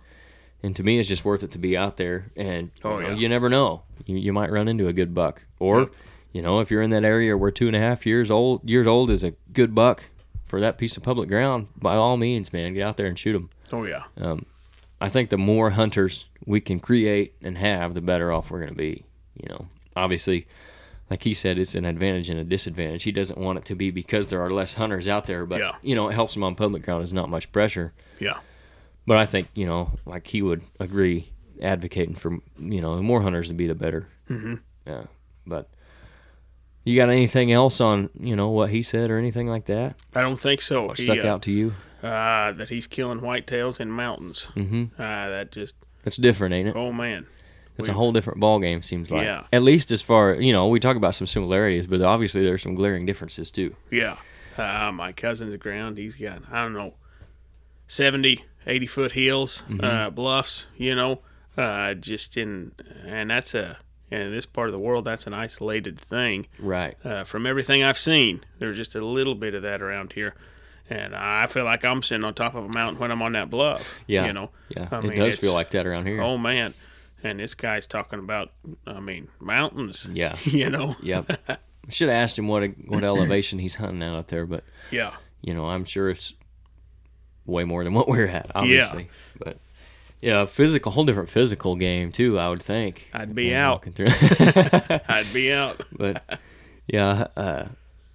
And to me, it's just worth it to be out there. And Oh, you, know, yeah. you never know, you, you might run into a good buck, or you know, if you're in that area where two and a half years old years old is a good buck for that piece of public ground, by all means, man, get out there and shoot them. Oh yeah. I think the more hunters we can create and have, the better off we're going to be. You know, obviously, like he said, it's an advantage and a disadvantage. He doesn't want it to be because there are less hunters out there, but Yeah. you know, it helps him on public ground. There's not much pressure. Yeah. But I think you know, like he would agree, advocating for you know, more hunters to be, the better. Mm-hmm. Yeah, but you got anything else on you know what he said or anything like that I don't think so. What He, stuck uh, out to you? uh, that he's killing whitetails in mountains. Mm-hmm. Uh, that just that's different, ain't it? oh man. It's a whole different ball game. Seems like. Yeah. At least as far you know, we talk about some similarities, but obviously there's some glaring differences too. Yeah. Uh, my cousin's ground, he's got, I don't know, 70, 80 foot hills, Mm-hmm. uh, bluffs, you know, uh, just in, and that's a, in this part of the world, that's an isolated thing. Right. Uh, from everything I've seen, there's just a little bit of that around here. And I feel like I'm sitting on top of a mountain when I'm on that bluff. Yeah. You know, Yeah. I it does feel like that around here. Oh, man. And this guy's talking about, I mean, mountains. Yeah. <laughs> You know? Yep. <laughs> Should have asked him what what <coughs> elevation he's hunting out there, but Yeah. you know, I'm sure it's way more than what we're at, obviously. But yeah, physical, whole different physical game too. I would think. I'd be out. <laughs> I'd be out. but yeah, uh,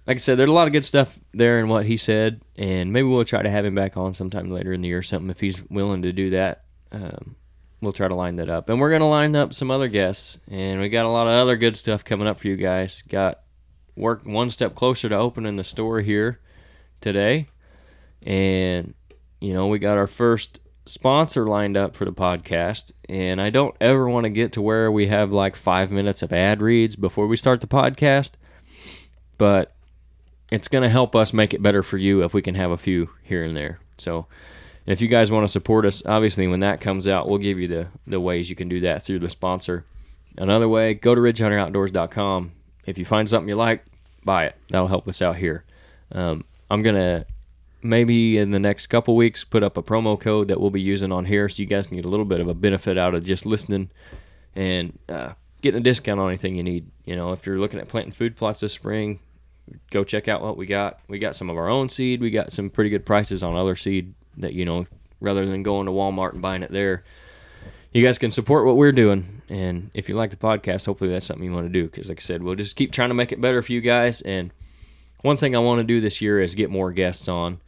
like I said, there's a lot of good stuff there in what he said, and maybe we'll try to have him back on sometime later in the year or something if he's willing to do that. Um, we'll try to line that up, and we're gonna line up some other guests, and we got a lot of other good stuff coming up for you guys. Got work one step closer to opening the store here today, and you know we got our first sponsor lined up for the podcast, and I don't ever want to get to where we have like five minutes of ad reads before we start the podcast, but it's going to help us make it better for you if we can have a few here and there. So, if you guys want to support us, obviously when that comes out, we'll give you the the ways you can do that through the sponsor. Another way, go to ridgehunteroutdoors.com. If you find something you like, buy it. That'll help us out here. Um, I'm gonna maybe in the next couple weeks put up a promo code that we'll be using on here, so you guys can get a little bit of a benefit out of just listening and uh, getting a discount on anything you need. You know, if you're looking at planting food plots this spring, go check out what we got. We got some of our own seed. We got some pretty good prices on other seed that you know, rather than going to Walmart and buying it there. You guys can support what we're doing, and if you like the podcast, hopefully that's something you want to do. Because, like I said, we'll just keep trying to make it better for you guys. And one thing I want to do this year is get more guests on.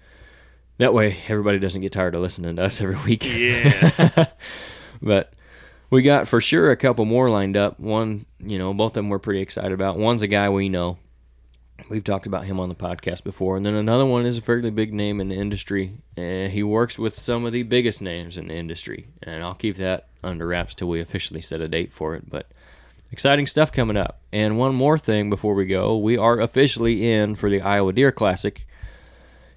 That way, everybody doesn't get tired of listening to us <laughs> every week. Yeah. <laughs> but we got for sure a couple more lined up. One, you know, both of them we're pretty excited about. One's a guy we know. We've talked about him on the podcast before. And then another one is a fairly big name in the industry. And he works with some of the biggest names in the industry. And I'll keep that under wraps till we officially set a date for it. But exciting stuff coming up. And one more thing before we go we are officially in for the Iowa Deer Classic.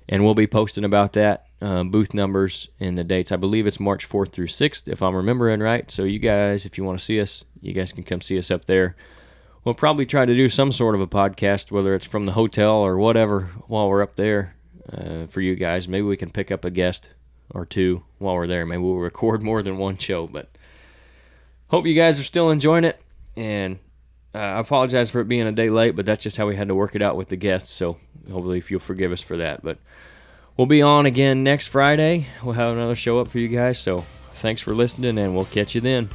And we'll be posting about that uh, booth numbers and the dates. I believe it's March 4th through 6th, if I'm remembering right. So, you guys, if you want to see us, you guys can come see us up there. We'll probably try to do some sort of a podcast, whether it's from the hotel or whatever, while we're up there uh, for you guys. Maybe we can pick up a guest or two while we're there. Maybe we'll record more than one show. But hope you guys are still enjoying it. And uh, I apologize for it being a day late, but that's just how we had to work it out with the guests. So hopefully, if you'll forgive us for that. But we'll be on again next Friday. We'll have another show up for you guys. So thanks for listening, and we'll catch you then.